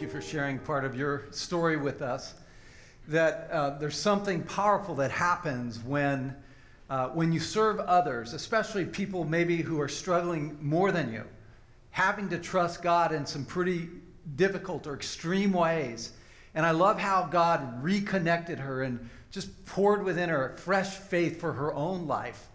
you for sharing part of your story with us. That uh, there's something powerful that happens when, uh, when you serve others, especially people maybe who are struggling more than you, having to trust God in some pretty difficult or extreme ways. And I love how God reconnected her and just poured within her fresh faith for her own life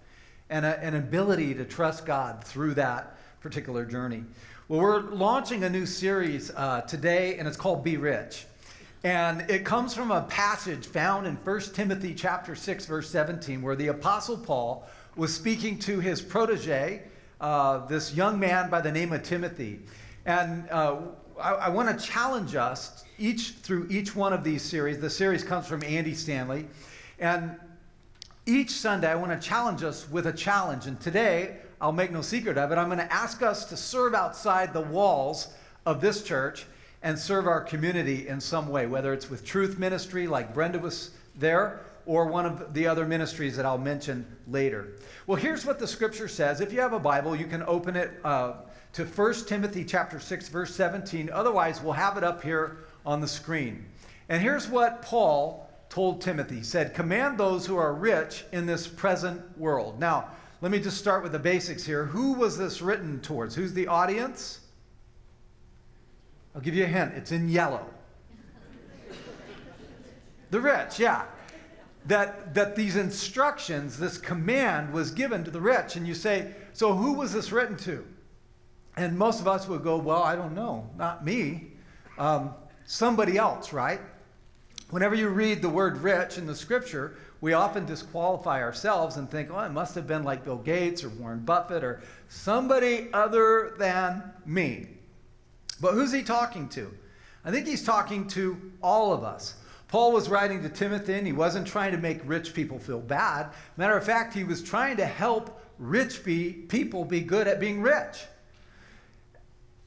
and a, an ability to trust God through that particular journey. Well, we're launching a new series uh, today, and it's called Be Rich. And it comes from a passage found in 1 Timothy chapter 6, verse 17, where the Apostle Paul was speaking to his protege, uh, this young man by the name of Timothy. And uh, I, I want to challenge us each through each one of these series. The series comes from Andy Stanley. And each Sunday, I want to challenge us with a challenge. And today, I'll make no secret of it. I'm going to ask us to serve outside the walls of this church and serve our community in some way, whether it's with truth ministry, like Brenda was there, or one of the other ministries that I'll mention later. Well, here's what the scripture says. If you have a Bible, you can open it uh, to 1 Timothy chapter 6, verse 17. Otherwise, we'll have it up here on the screen. And here's what Paul told Timothy. He said, Command those who are rich in this present world. Now, let me just start with the basics here. Who was this written towards? Who's the audience? I'll give you a hint. It's in yellow. the rich, yeah. That, that these instructions, this command was given to the rich. And you say, so who was this written to? And most of us would go, well, I don't know, not me. Um, somebody else, right? Whenever you read the word rich in the scripture, we often disqualify ourselves and think, oh, it must have been like Bill Gates or Warren Buffett or somebody other than me. But who's he talking to? I think he's talking to all of us. Paul was writing to Timothy, and he wasn't trying to make rich people feel bad. Matter of fact, he was trying to help rich be, people be good at being rich.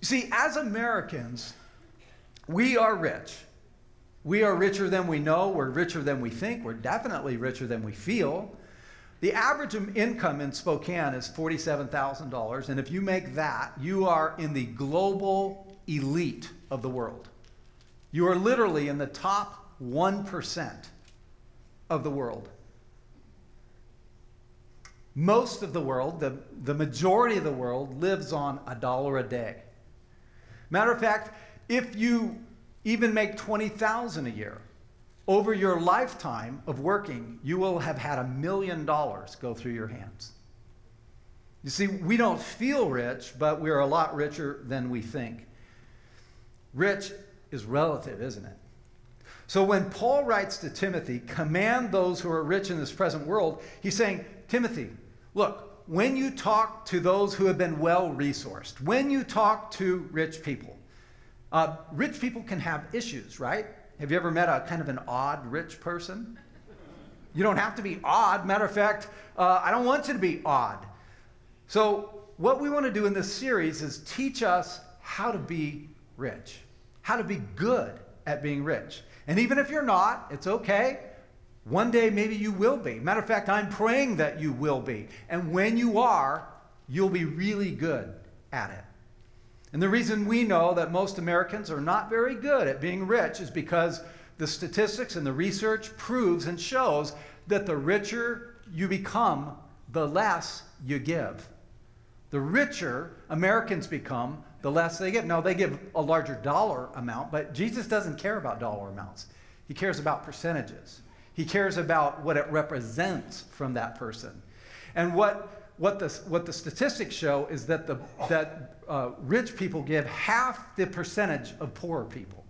You see, as Americans, we are rich. We are richer than we know. We're richer than we think. We're definitely richer than we feel. The average income in Spokane is $47,000. And if you make that, you are in the global elite of the world. You are literally in the top 1% of the world. Most of the world, the, the majority of the world, lives on a dollar a day. Matter of fact, if you even make 20,000 a year. Over your lifetime of working, you will have had a million dollars go through your hands. You see, we don't feel rich, but we're a lot richer than we think. Rich is relative, isn't it? So when Paul writes to Timothy, command those who are rich in this present world, he's saying, Timothy, look, when you talk to those who have been well resourced, when you talk to rich people, uh, rich people can have issues, right? Have you ever met a kind of an odd rich person? You don't have to be odd. Matter of fact, uh, I don't want you to be odd. So, what we want to do in this series is teach us how to be rich, how to be good at being rich. And even if you're not, it's okay. One day, maybe you will be. Matter of fact, I'm praying that you will be. And when you are, you'll be really good at it. And the reason we know that most Americans are not very good at being rich is because the statistics and the research proves and shows that the richer you become, the less you give. The richer Americans become, the less they give. Now, they give a larger dollar amount, but Jesus doesn't care about dollar amounts. He cares about percentages. He cares about what it represents from that person. And what what the, what the statistics show is that, the, that uh, rich people give half the percentage of poorer people.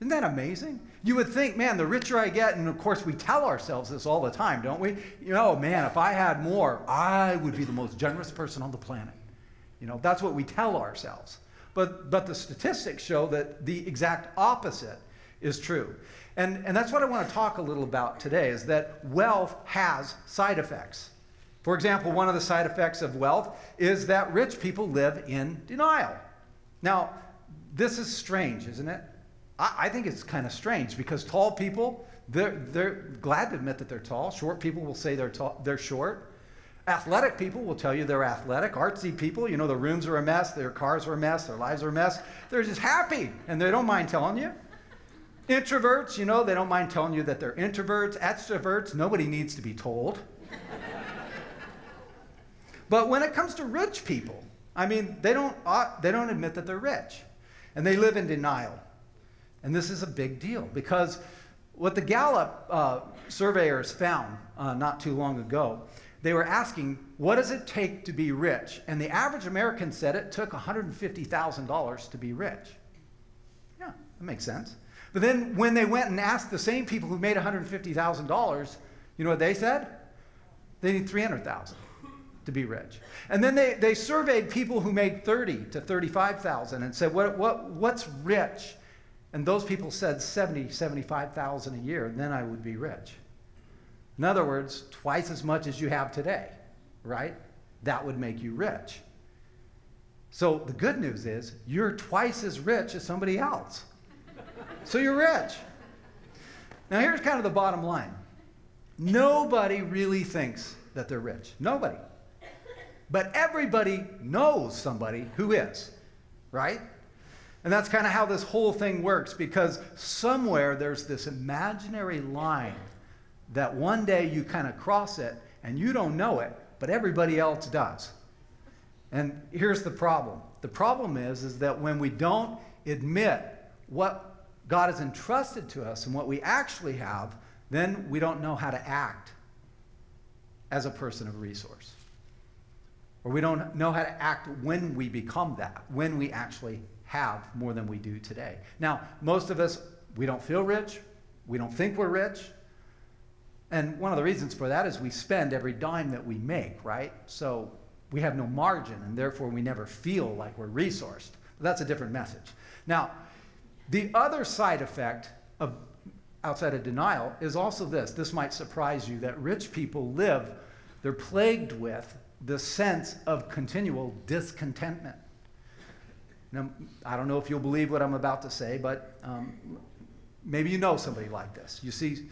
Isn't that amazing? You would think, man, the richer I get, and of course we tell ourselves this all the time, don't we? You know, man, if I had more, I would be the most generous person on the planet. You know, that's what we tell ourselves. But, but the statistics show that the exact opposite is true. And, and that's what I want to talk a little about today is that wealth has side effects. For example, one of the side effects of wealth is that rich people live in denial. Now, this is strange, isn't it? I, I think it's kind of strange because tall people, they're, they're glad to admit that they're tall. Short people will say they're, tall, they're short. Athletic people will tell you they're athletic. Artsy people, you know, the rooms are a mess, their cars are a mess, their lives are a mess. They're just happy and they don't mind telling you. Introverts, you know, they don't mind telling you that they're introverts. Extroverts, nobody needs to be told. But when it comes to rich people, I mean, they don't, uh, they don't admit that they're rich and they live in denial. And this is a big deal because what the Gallup uh, surveyors found uh, not too long ago they were asking, what does it take to be rich? And the average American said it took $150,000 to be rich. Yeah, that makes sense. But then when they went and asked the same people who made $150,000, you know what they said? They need 300,000 to be rich. And then they, they surveyed people who made 30 to 35,000 and said, what, what, what's rich? And those people said 70, 75,000 a year, then I would be rich. In other words, twice as much as you have today, right? That would make you rich. So the good news is you're twice as rich as somebody else. so you're rich. Now, here's kind of the bottom line nobody really thinks that they're rich. Nobody. But everybody knows somebody who is, right? And that's kind of how this whole thing works because somewhere there's this imaginary line that one day you kind of cross it and you don't know it, but everybody else does. And here's the problem. The problem is, is that when we don't admit what God has entrusted to us and what we actually have, then we don't know how to act as a person of resource. Or we don't know how to act when we become that, when we actually have more than we do today. Now, most of us, we don't feel rich, we don't think we're rich, and one of the reasons for that is we spend every dime that we make, right? So we have no margin, and therefore we never feel like we're resourced. But that's a different message. Now, the other side effect of outside of denial is also this. This might surprise you that rich people live, they're plagued with the sense of continual discontentment. Now, I don't know if you'll believe what I'm about to say, but um, maybe you know somebody like this. You see,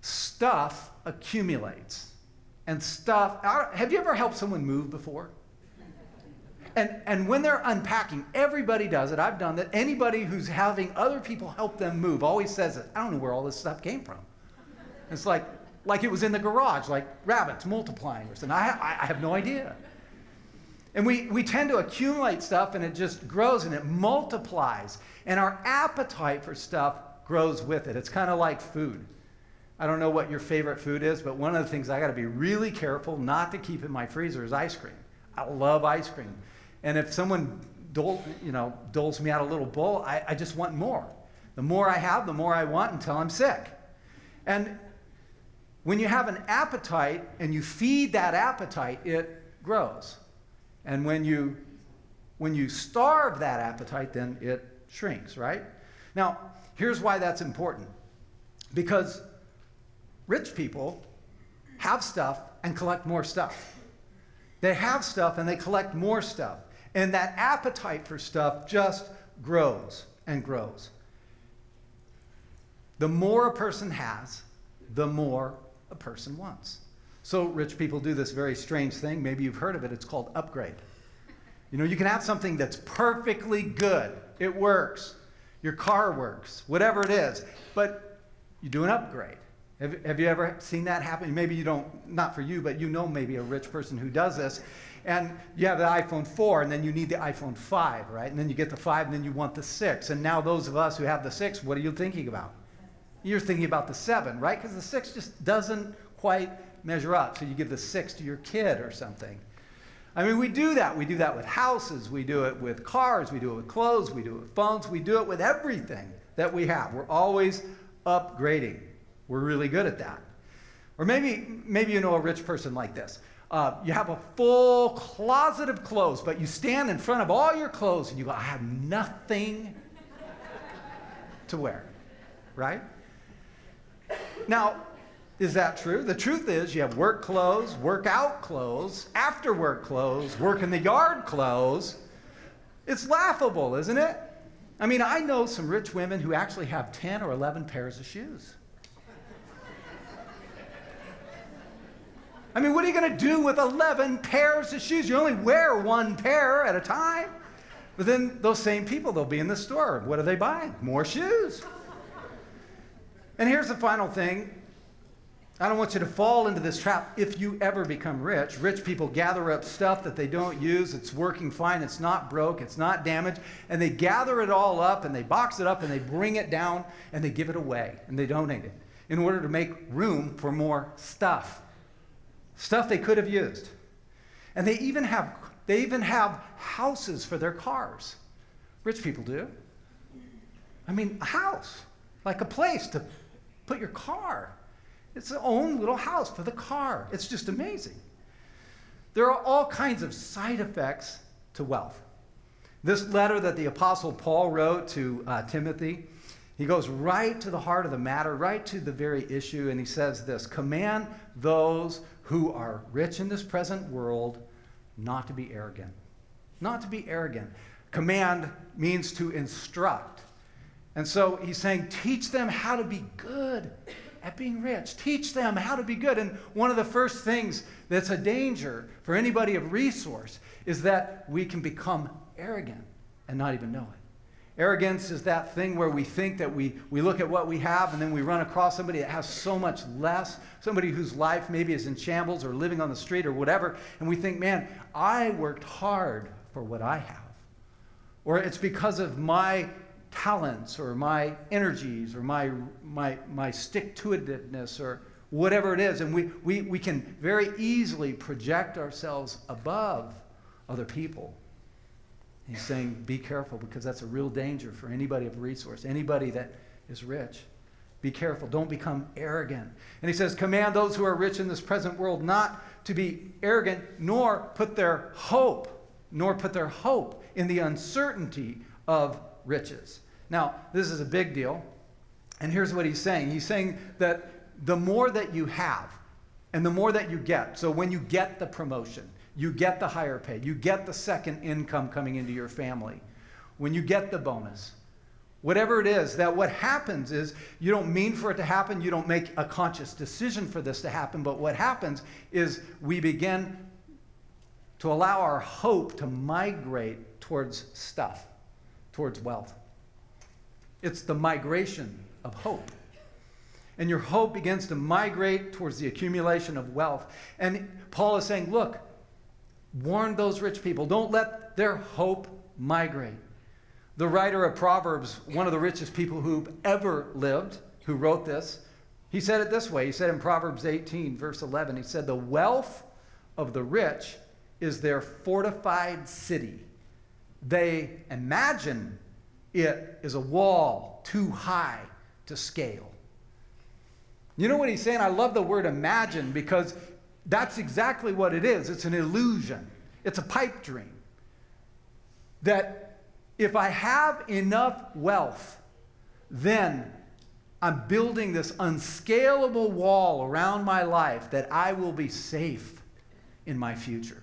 stuff accumulates. And stuff, have you ever helped someone move before? And, and when they're unpacking, everybody does it. I've done that. Anybody who's having other people help them move always says it. I don't know where all this stuff came from. It's like, like it was in the garage, like rabbits multiplying or something. I, I, I have no idea. And we, we tend to accumulate stuff and it just grows and it multiplies. And our appetite for stuff grows with it. It's kind of like food. I don't know what your favorite food is, but one of the things I got to be really careful not to keep in my freezer is ice cream. I love ice cream. And if someone dole, you know, doles me out a little bowl, I, I just want more. The more I have, the more I want until I'm sick. And when you have an appetite and you feed that appetite, it grows. And when you when you starve that appetite, then it shrinks, right? Now, here's why that's important. Because Rich people have stuff and collect more stuff. They have stuff and they collect more stuff. And that appetite for stuff just grows and grows. The more a person has, the more a person wants. So rich people do this very strange thing. Maybe you've heard of it. It's called upgrade. You know, you can have something that's perfectly good. It works. Your car works, whatever it is. But you do an upgrade. Have, have you ever seen that happen? Maybe you don't, not for you, but you know maybe a rich person who does this. And you have the iPhone 4, and then you need the iPhone 5, right? And then you get the 5, and then you want the 6. And now, those of us who have the 6, what are you thinking about? You're thinking about the 7, right? Because the 6 just doesn't quite measure up. So you give the 6 to your kid or something. I mean, we do that. We do that with houses, we do it with cars, we do it with clothes, we do it with phones, we do it with everything that we have. We're always upgrading. We're really good at that. Or maybe, maybe you know a rich person like this. Uh, you have a full closet of clothes, but you stand in front of all your clothes and you go, I have nothing to wear, right? Now, is that true? The truth is, you have work clothes, workout clothes, after work clothes, work in the yard clothes. It's laughable, isn't it? I mean, I know some rich women who actually have 10 or 11 pairs of shoes. I mean, what are you going to do with 11 pairs of shoes? You only wear one pair at a time. But then those same people, they'll be in the store. What are they buying? More shoes. And here's the final thing I don't want you to fall into this trap if you ever become rich. Rich people gather up stuff that they don't use. It's working fine. It's not broke. It's not damaged. And they gather it all up and they box it up and they bring it down and they give it away and they donate it in order to make room for more stuff. Stuff they could have used. And they even have, they even have houses for their cars. Rich people do. I mean, a house, like a place to put your car. It's its own little house for the car. It's just amazing. There are all kinds of side effects to wealth. This letter that the Apostle Paul wrote to uh, Timothy, he goes right to the heart of the matter, right to the very issue, and he says this Command those who are rich in this present world not to be arrogant. Not to be arrogant. Command means to instruct. And so he's saying, teach them how to be good at being rich. Teach them how to be good. And one of the first things that's a danger for anybody of resource is that we can become arrogant and not even know it. Arrogance is that thing where we think that we, we look at what we have and then we run across somebody that has so much less, somebody whose life maybe is in shambles or living on the street or whatever, and we think, man, I worked hard for what I have. Or it's because of my talents or my energies or my, my, my stick to itiveness or whatever it is. And we, we, we can very easily project ourselves above other people. He's saying, be careful because that's a real danger for anybody of resource, anybody that is rich. Be careful. Don't become arrogant. And he says, command those who are rich in this present world not to be arrogant, nor put their hope, nor put their hope in the uncertainty of riches. Now, this is a big deal. And here's what he's saying He's saying that the more that you have, and the more that you get, so when you get the promotion, you get the higher pay, you get the second income coming into your family, when you get the bonus, whatever it is, that what happens is you don't mean for it to happen, you don't make a conscious decision for this to happen, but what happens is we begin to allow our hope to migrate towards stuff towards wealth. It's the migration of hope. And your hope begins to migrate towards the accumulation of wealth. And Paul is saying, look, warn those rich people. Don't let their hope migrate. The writer of Proverbs, one of the richest people who ever lived, who wrote this, he said it this way. He said in Proverbs 18, verse 11, he said, The wealth of the rich is their fortified city. They imagine it is a wall too high to scale. You know what he's saying? I love the word imagine because that's exactly what it is. It's an illusion, it's a pipe dream. That if I have enough wealth, then I'm building this unscalable wall around my life that I will be safe in my future.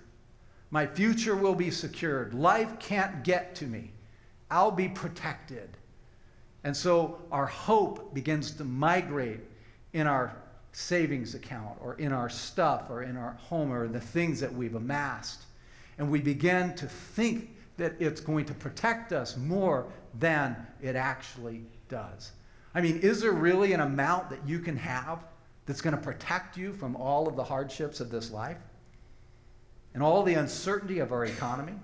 My future will be secured. Life can't get to me. I'll be protected. And so our hope begins to migrate in our savings account or in our stuff or in our home or the things that we've amassed. And we begin to think that it's going to protect us more than it actually does. I mean, is there really an amount that you can have that's going to protect you from all of the hardships of this life? and all the uncertainty of our economy?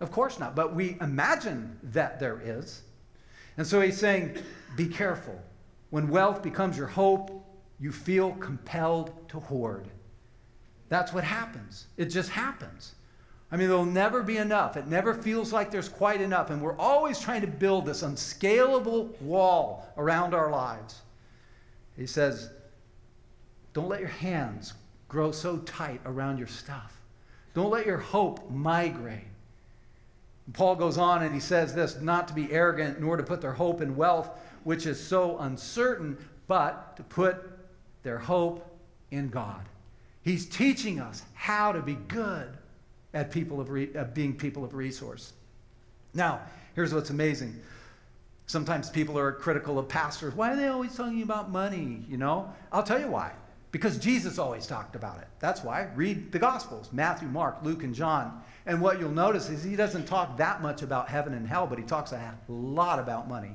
Of course not, but we imagine that there is. And so he's saying, be careful. When wealth becomes your hope, you feel compelled to hoard. That's what happens. It just happens. I mean, there'll never be enough. It never feels like there's quite enough. And we're always trying to build this unscalable wall around our lives. He says, don't let your hands grow so tight around your stuff. Don't let your hope migrate. Paul goes on and he says this not to be arrogant, nor to put their hope in wealth, which is so uncertain, but to put their hope in God. He's teaching us how to be good at, people of re- at being people of resource. Now, here's what's amazing. Sometimes people are critical of pastors. Why are they always talking about money? You know, I'll tell you why because Jesus always talked about it. That's why. Read the Gospels Matthew, Mark, Luke, and John. And what you'll notice is he doesn't talk that much about heaven and hell, but he talks a lot about money.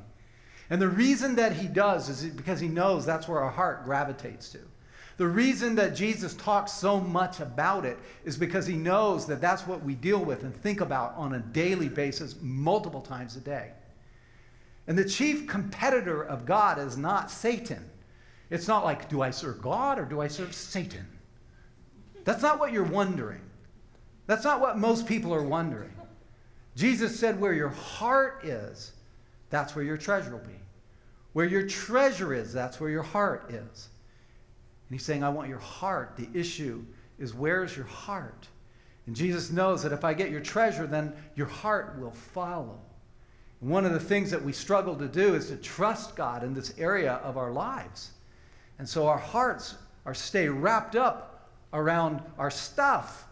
And the reason that he does is because he knows that's where our heart gravitates to. The reason that Jesus talks so much about it is because he knows that that's what we deal with and think about on a daily basis, multiple times a day. And the chief competitor of God is not Satan. It's not like, do I serve God or do I serve Satan? That's not what you're wondering. That's not what most people are wondering. Jesus said, where your heart is, that's where your treasure will be. Where your treasure is, that's where your heart is. And he's saying, I want your heart. The issue is, where's your heart? And Jesus knows that if I get your treasure, then your heart will follow. And one of the things that we struggle to do is to trust God in this area of our lives. And so our hearts are stay wrapped up around our stuff.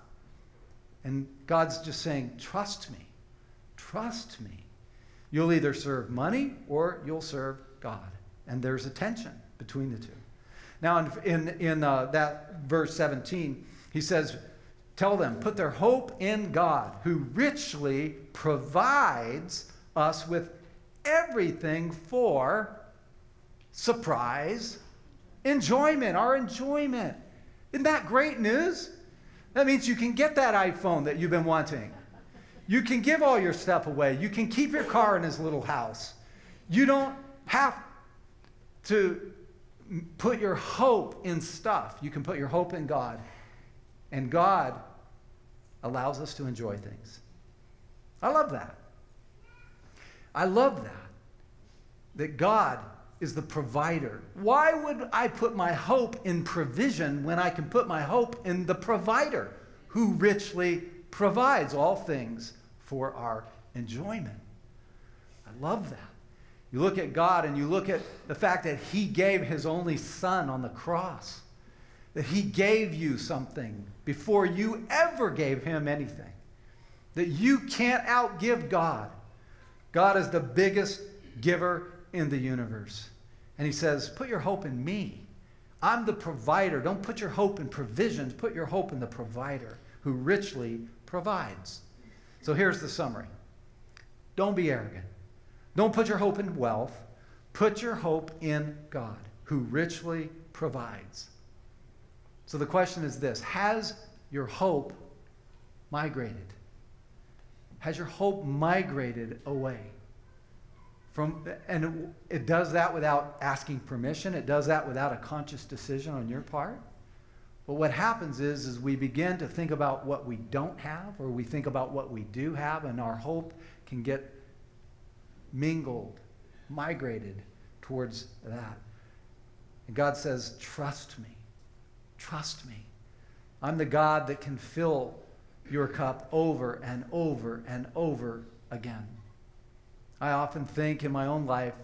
And God's just saying, trust me. Trust me. You'll either serve money or you'll serve God. And there's a tension between the two. Now, in, in, in uh, that verse 17, he says, Tell them, put their hope in God, who richly provides us with everything for surprise enjoyment, our enjoyment. Isn't that great news? That means you can get that iPhone that you've been wanting. You can give all your stuff away. You can keep your car in his little house. You don't have to put your hope in stuff. You can put your hope in God. And God allows us to enjoy things. I love that. I love that. That God is the provider. Why would I put my hope in provision when I can put my hope in the provider who richly provides all things for our enjoyment? I love that. You look at God and you look at the fact that He gave His only Son on the cross, that He gave you something before you ever gave Him anything, that you can't outgive God. God is the biggest giver in the universe. And he says, Put your hope in me. I'm the provider. Don't put your hope in provisions, put your hope in the provider who richly provides. So here's the summary Don't be arrogant. Don't put your hope in wealth. Put your hope in God who richly provides. So the question is this Has your hope migrated? Has your hope migrated away? From, and it does that without asking permission. It does that without a conscious decision on your part. But what happens is, is we begin to think about what we don't have, or we think about what we do have, and our hope can get mingled, migrated towards that. And God says, Trust me. Trust me. I'm the God that can fill your cup over and over and over again. I often think in my own life,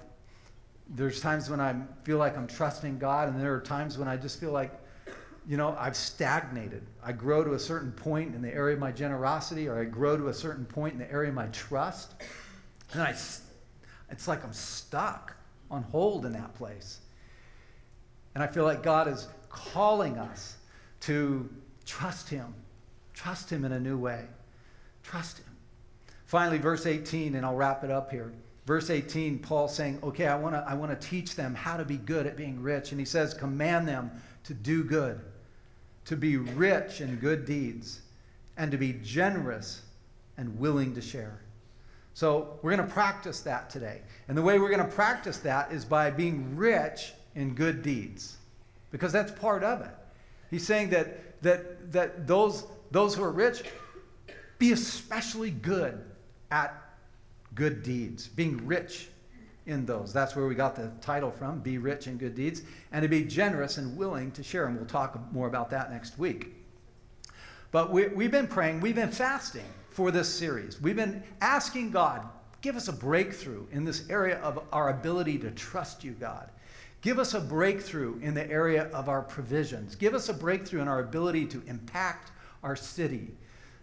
there's times when I feel like I'm trusting God, and there are times when I just feel like, you know, I've stagnated. I grow to a certain point in the area of my generosity, or I grow to a certain point in the area of my trust, and I, it's like I'm stuck on hold in that place. And I feel like God is calling us to trust Him, trust Him in a new way, trust. Finally, verse 18, and I'll wrap it up here. Verse 18, Paul saying, Okay, I want to I wanna teach them how to be good at being rich. And he says, Command them to do good, to be rich in good deeds, and to be generous and willing to share. So we're going to practice that today. And the way we're going to practice that is by being rich in good deeds, because that's part of it. He's saying that, that, that those, those who are rich be especially good at good deeds, being rich in those. That's where we got the title from be rich in good deeds, and to be generous and willing to share. And we'll talk more about that next week. But we, we've been praying, we've been fasting for this series. We've been asking God, give us a breakthrough in this area of our ability to trust you, God. Give us a breakthrough in the area of our provisions. Give us a breakthrough in our ability to impact our city.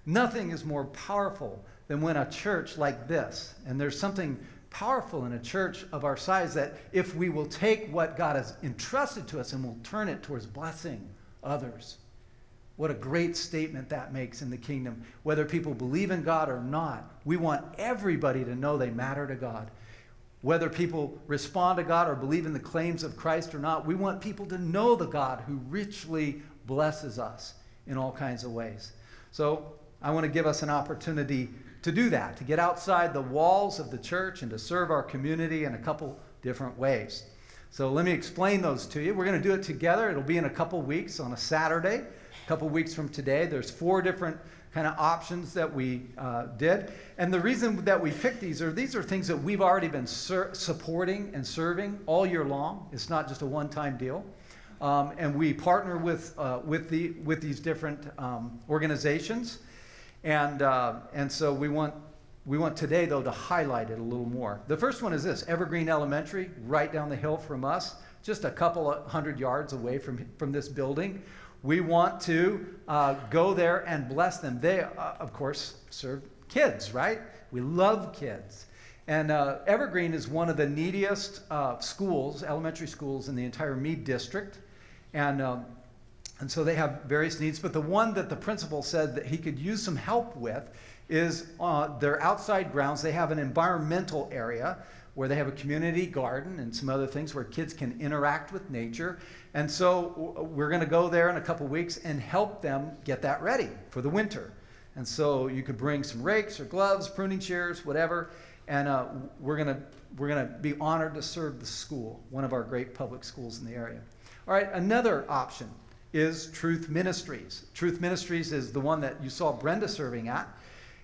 Nothing is more powerful than when a church like this, and there's something powerful in a church of our size that if we will take what God has entrusted to us and we'll turn it towards blessing others. What a great statement that makes in the kingdom. Whether people believe in God or not, we want everybody to know they matter to God. Whether people respond to God or believe in the claims of Christ or not, we want people to know the God who richly blesses us in all kinds of ways. So I want to give us an opportunity to do that, to get outside the walls of the church and to serve our community in a couple different ways. So let me explain those to you. We're going to do it together. It'll be in a couple weeks on a Saturday, a couple weeks from today. There's four different kind of options that we uh, did. And the reason that we picked these are these are things that we've already been supporting and serving all year long. It's not just a one-time deal. Um, and we partner with, uh, with, the, with these different um, organizations. And, uh, and so we want, we want today, though, to highlight it a little more. The first one is this Evergreen Elementary, right down the hill from us, just a couple of hundred yards away from, from this building. We want to uh, go there and bless them. They, uh, of course, serve kids, right? We love kids. And uh, Evergreen is one of the neediest uh, schools, elementary schools in the entire Mead district. And, um, and so they have various needs. But the one that the principal said that he could use some help with is uh, their outside grounds. They have an environmental area where they have a community garden and some other things where kids can interact with nature. And so we're going to go there in a couple weeks and help them get that ready for the winter. And so you could bring some rakes or gloves, pruning shears, whatever, and uh, we're going to we're going to be honored to serve the school, one of our great public schools in the area. All right, another option is Truth Ministries. Truth Ministries is the one that you saw Brenda serving at.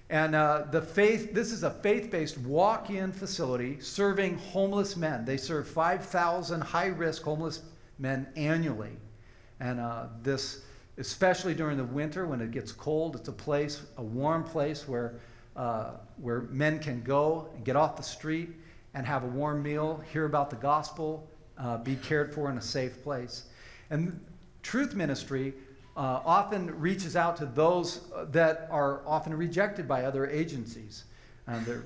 And uh, the faith, this is a faith based walk in facility serving homeless men. They serve 5,000 high risk homeless men annually. And uh, this, especially during the winter when it gets cold, it's a place, a warm place where, uh, where men can go and get off the street and have a warm meal, hear about the gospel, uh, be cared for in a safe place. And truth ministry uh, often reaches out to those that are often rejected by other agencies. Uh, they're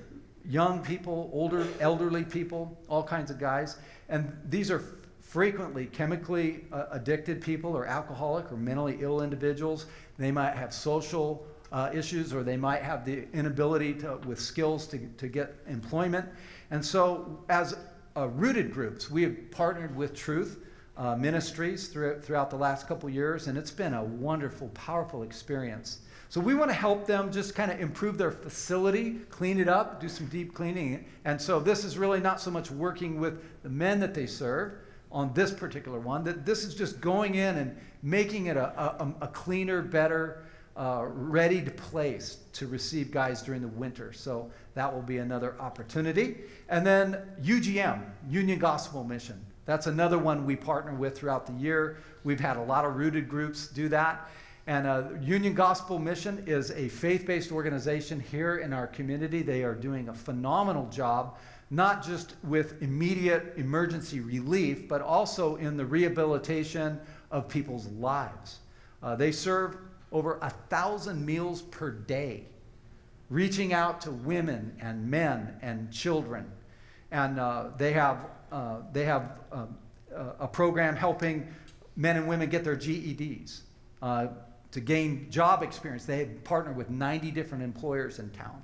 young people, older, elderly people, all kinds of guys. And these are frequently chemically uh, addicted people or alcoholic or mentally ill individuals. They might have social uh, issues or they might have the inability to, with skills to, to get employment. And so, as uh, rooted groups, we have partnered with Truth uh, Ministries through, throughout the last couple years, and it's been a wonderful, powerful experience. So we want to help them just kind of improve their facility, clean it up, do some deep cleaning. And so this is really not so much working with the men that they serve on this particular one. That this is just going in and making it a, a, a cleaner, better, uh, readied place to receive guys during the winter. So that will be another opportunity. And then UGM, Union Gospel Mission. That's another one we partner with throughout the year. We've had a lot of rooted groups do that. And uh, Union Gospel Mission is a faith based organization here in our community. They are doing a phenomenal job, not just with immediate emergency relief, but also in the rehabilitation of people's lives. Uh, they serve over a thousand meals per day, reaching out to women and men and children. And uh, they have, uh, they have um, a program helping men and women get their GEDs uh, to gain job experience. They partner with 90 different employers in town.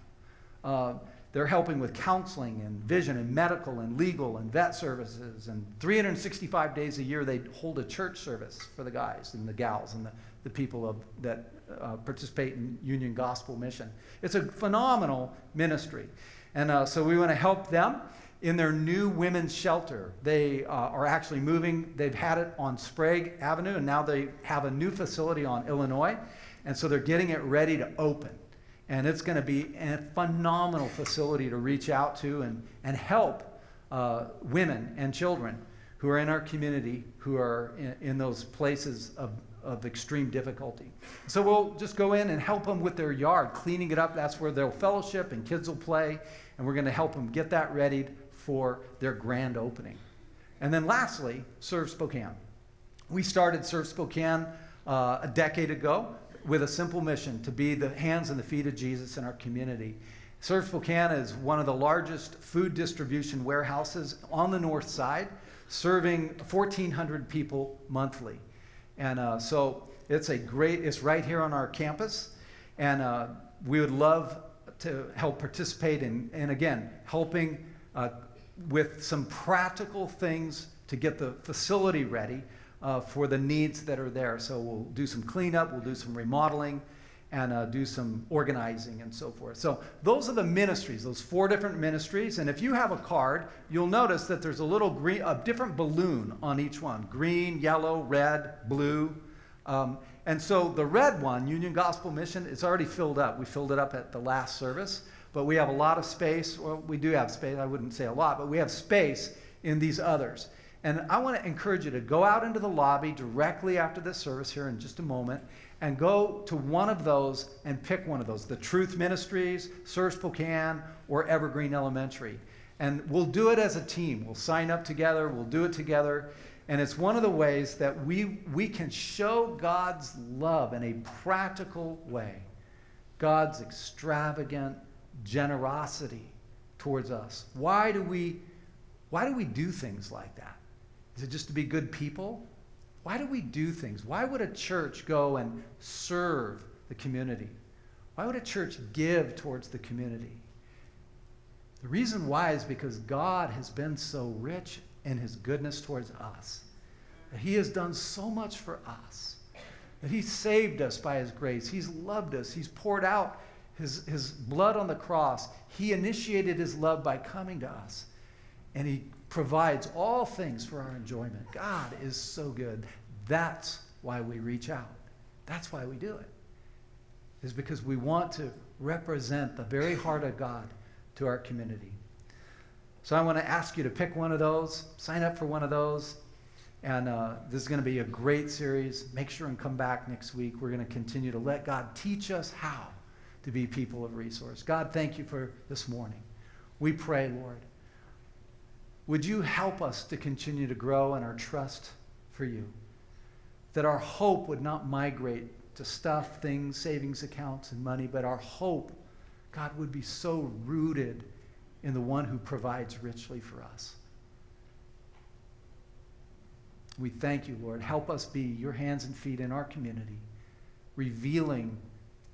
Uh, they're helping with counseling and vision and medical and legal and vet services. And 365 days a year, they hold a church service for the guys and the gals and the, the people of, that uh, participate in Union Gospel Mission. It's a phenomenal ministry. And uh, so we want to help them in their new women's shelter. They uh, are actually moving, they've had it on Sprague Avenue, and now they have a new facility on Illinois. And so they're getting it ready to open. And it's going to be a phenomenal facility to reach out to and, and help uh, women and children who are in our community who are in, in those places of of extreme difficulty. So we'll just go in and help them with their yard, cleaning it up. That's where they'll fellowship and kids will play. And we're going to help them get that ready for their grand opening. And then lastly, Serve Spokane. We started Serve Spokane uh, a decade ago with a simple mission to be the hands and the feet of Jesus in our community. Serve Spokane is one of the largest food distribution warehouses on the north side, serving 1,400 people monthly. And uh, so it's a great, it's right here on our campus. And uh, we would love to help participate in, and again, helping uh, with some practical things to get the facility ready uh, for the needs that are there. So we'll do some cleanup, we'll do some remodeling, and uh, do some organizing and so forth. So those are the ministries, those four different ministries. And if you have a card, you'll notice that there's a little green, a different balloon on each one: green, yellow, red, blue. Um, and so the red one, Union Gospel Mission, it's already filled up. We filled it up at the last service, but we have a lot of space. Well, we do have space. I wouldn't say a lot, but we have space in these others. And I want to encourage you to go out into the lobby directly after this service here in just a moment and go to one of those and pick one of those the Truth Ministries, Serve Spokane, or Evergreen Elementary. And we'll do it as a team. We'll sign up together, we'll do it together. And it's one of the ways that we, we can show God's love in a practical way. God's extravagant generosity towards us. Why do we why do we do things like that? Is it just to be good people? Why do we do things? Why would a church go and serve the community? Why would a church give towards the community? The reason why is because God has been so rich in his goodness towards us. That he has done so much for us. That he saved us by his grace. He's loved us. He's poured out his, his blood on the cross. He initiated his love by coming to us. And he provides all things for our enjoyment. God is so good. That's why we reach out. That's why we do it. Is because we want to represent the very heart of God to our community. So I want to ask you to pick one of those, sign up for one of those. And uh, this is going to be a great series. Make sure and come back next week. We're going to continue to let God teach us how to be people of resource. God, thank you for this morning. We pray, Lord. Would you help us to continue to grow in our trust for you? That our hope would not migrate to stuff, things, savings accounts, and money, but our hope, God, would be so rooted in the one who provides richly for us. We thank you, Lord. Help us be your hands and feet in our community, revealing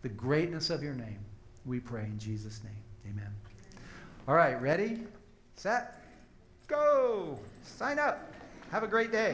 the greatness of your name. We pray in Jesus' name. Amen. All right, ready? Set? Go! Sign up. Have a great day.